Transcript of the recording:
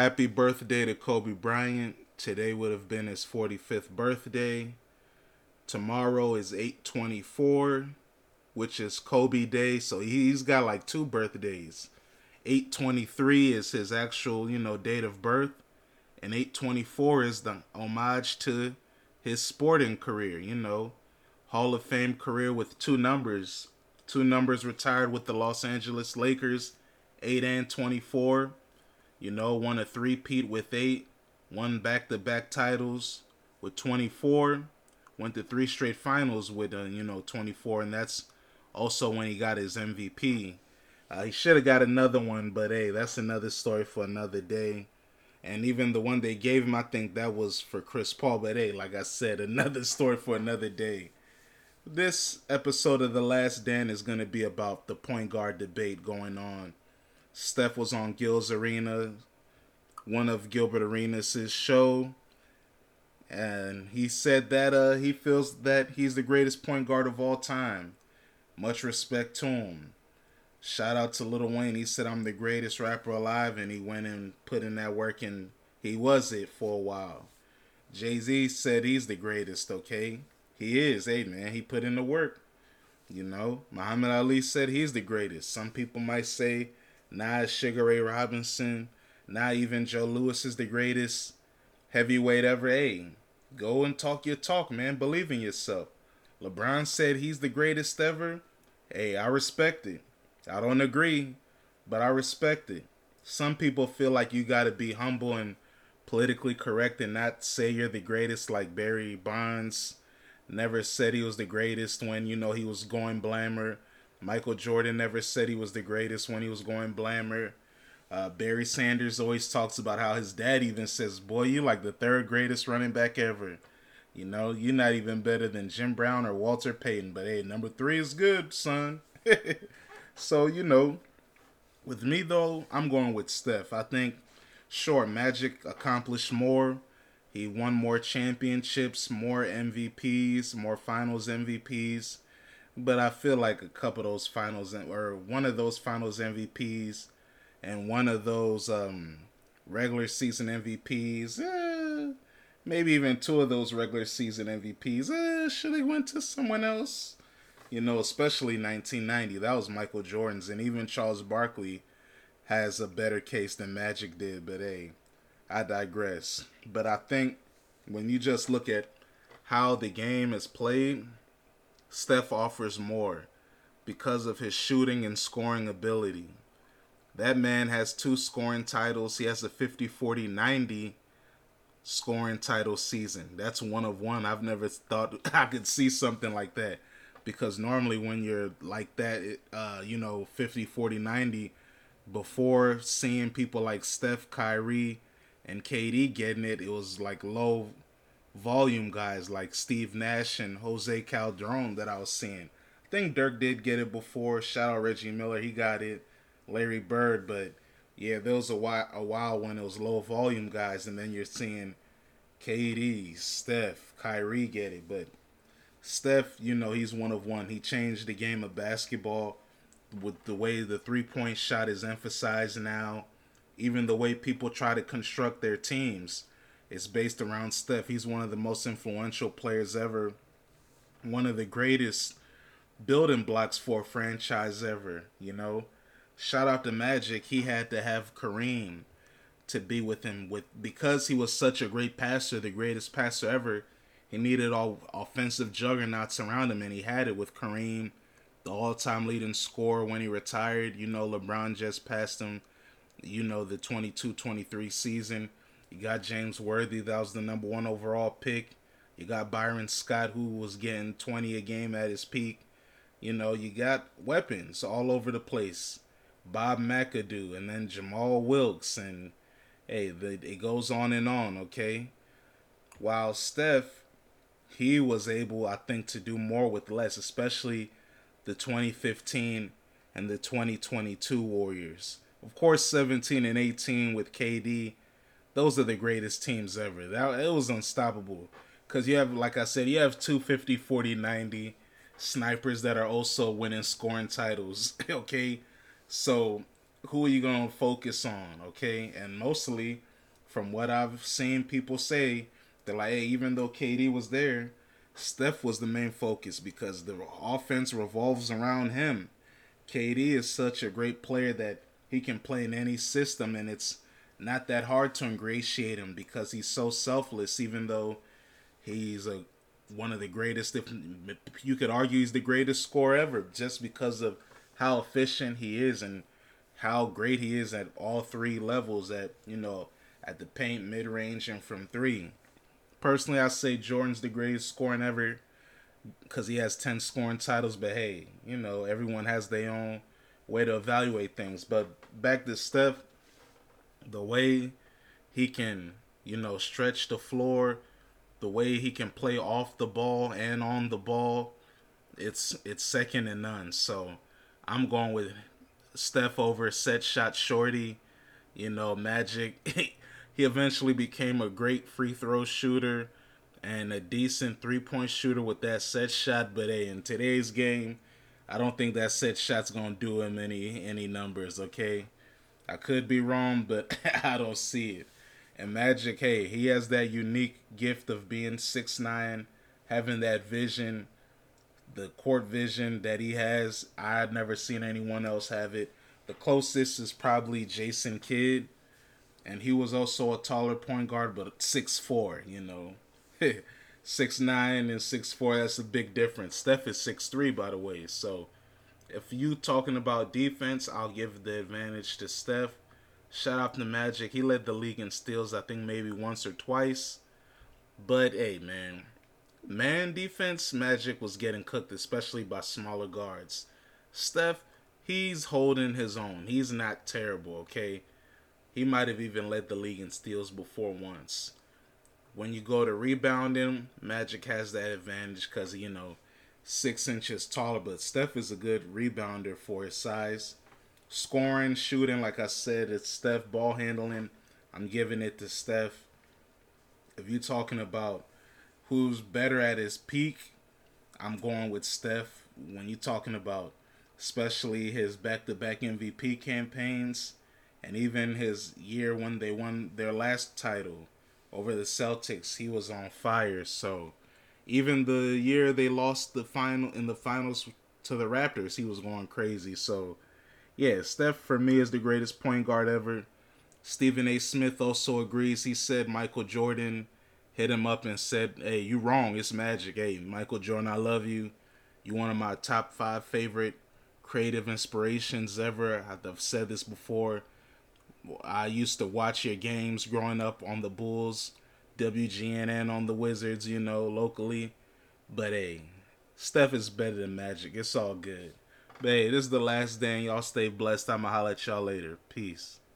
Happy birthday to Kobe Bryant. Today would have been his 45th birthday. Tomorrow is 824, which is Kobe Day. So he's got like two birthdays. 823 is his actual, you know, date of birth. And 824 is the homage to his sporting career, you know. Hall of Fame career with two numbers. Two numbers retired with the Los Angeles Lakers, 8 and 24 you know, won a three-peat with eight, won back-to-back titles with 24, went to three straight finals with, uh, you know, 24, and that's also when he got his MVP. Uh, he should have got another one, but hey, that's another story for another day. And even the one they gave him, I think that was for Chris Paul. But hey, like I said, another story for another day. This episode of The Last Dan is going to be about the point guard debate going on Steph was on Gil's Arena, one of Gilbert Arenas' show, and he said that uh, he feels that he's the greatest point guard of all time. Much respect to him. Shout out to Lil Wayne. He said I'm the greatest rapper alive, and he went and put in that work, and he was it for a while. Jay Z said he's the greatest. Okay, he is. Hey man, he put in the work. You know, Muhammad Ali said he's the greatest. Some people might say not Sugar Ray Robinson, not even Joe Louis is the greatest heavyweight ever. Hey, go and talk your talk, man. Believe in yourself. LeBron said he's the greatest ever. Hey, I respect it. I don't agree, but I respect it. Some people feel like you got to be humble and politically correct and not say you're the greatest, like Barry Bonds never said he was the greatest when, you know, he was going blamer Michael Jordan never said he was the greatest when he was going blamer. Uh, Barry Sanders always talks about how his dad even says, "Boy, you like the third greatest running back ever." You know, you're not even better than Jim Brown or Walter Payton, but hey, number three is good, son. so you know, with me though, I'm going with Steph. I think, sure, Magic accomplished more. He won more championships, more MVPs, more Finals MVPs but I feel like a couple of those finals or one of those finals MVPs and one of those um, regular season MVPs, eh, maybe even two of those regular season MVPs, eh, should have went to someone else. You know, especially 1990, that was Michael Jordan's, and even Charles Barkley has a better case than Magic did. But hey, I digress. But I think when you just look at how the game is played Steph offers more because of his shooting and scoring ability. That man has two scoring titles. He has a 50 40 90 scoring title season. That's one of one. I've never thought I could see something like that because normally when you're like that, it, uh, you know, 50 40 90, before seeing people like Steph, Kyrie, and KD getting it, it was like low volume guys like Steve Nash and Jose Calderon that I was seeing. I think Dirk did get it before. Shout out Reggie Miller, he got it. Larry Bird, but yeah, there was a while a while when it was low volume guys, and then you're seeing KD, Steph, Kyrie get it. But Steph, you know, he's one of one. He changed the game of basketball with the way the three point shot is emphasized now. Even the way people try to construct their teams it's based around Steph. He's one of the most influential players ever, one of the greatest building blocks for a franchise ever. You know, shout out to Magic. He had to have Kareem to be with him with because he was such a great passer, the greatest passer ever. He needed all offensive juggernauts around him, and he had it with Kareem, the all-time leading scorer when he retired. You know, LeBron just passed him. You know, the 22-23 season you got James Worthy, that was the number one overall pick. You got Byron Scott, who was getting 20 a game at his peak. You know, you got weapons all over the place. Bob McAdoo, and then Jamaal Wilkes, and hey, it goes on and on, okay? While Steph, he was able, I think, to do more with less, especially the 2015 and the 2022 Warriors. Of course, 17 and 18 with KD those are the greatest teams ever. That it was unstoppable because you have, like I said, you have 250, 40, 90 snipers that are also winning scoring titles. okay, so who are you gonna focus on? Okay, and mostly from what I've seen people say, they're like, hey, even though KD was there, Steph was the main focus because the offense revolves around him. KD is such a great player that he can play in any system, and it's not that hard to ingratiate him because he's so selfless. Even though he's a one of the greatest, if you could argue, he's the greatest scorer ever, just because of how efficient he is and how great he is at all three levels. At you know, at the paint, mid range, and from three. Personally, I say Jordan's the greatest scoring ever because he has 10 scoring titles. But hey, you know, everyone has their own way to evaluate things. But back to Steph, the way he can, you know, stretch the floor, the way he can play off the ball and on the ball, it's it's second to none. So I'm going with Steph over set shot shorty. You know, Magic. He eventually became a great free throw shooter and a decent three point shooter with that set shot. But hey, in today's game, I don't think that set shot's gonna do him any any numbers. Okay, I could be wrong, but I don't see it. And Magic, hey, he has that unique gift of being six nine, having that vision, the court vision that he has. I've never seen anyone else have it. The closest is probably Jason Kidd and he was also a taller point guard, but six four. You know, six nine and six four. That's a big difference. Steph is six three, by the way. So, if you talking about defense, I'll give the advantage to Steph. Shout out to Magic. He led the league in steals, I think maybe once or twice. But hey, man, man defense, Magic was getting cooked, especially by smaller guards. Steph, he's holding his own. He's not terrible, okay? He might have even led the league in steals before once. When you go to rebounding, Magic has that advantage because, you know, six inches taller, but Steph is a good rebounder for his size. Scoring, shooting, like I said, it's Steph. Ball handling, I'm giving it to Steph. If you're talking about who's better at his peak, I'm going with Steph. When you're talking about especially his back to back MVP campaigns, and even his year when they won their last title over the Celtics, he was on fire. So even the year they lost the final in the finals to the Raptors, he was going crazy. So yeah, Steph for me is the greatest point guard ever. Stephen A. Smith also agrees. He said Michael Jordan hit him up and said, "Hey, you wrong. It's Magic. Hey, Michael Jordan, I love you. You one of my top five favorite creative inspirations ever. I've said this before. I used to watch your games growing up on the Bulls, WGNN on the Wizards, you know, locally. But hey, Steph is better than Magic. It's all good. But hey, this is the Last Dan. Y'all stay blessed. I'ma holler at y'all later. Peace.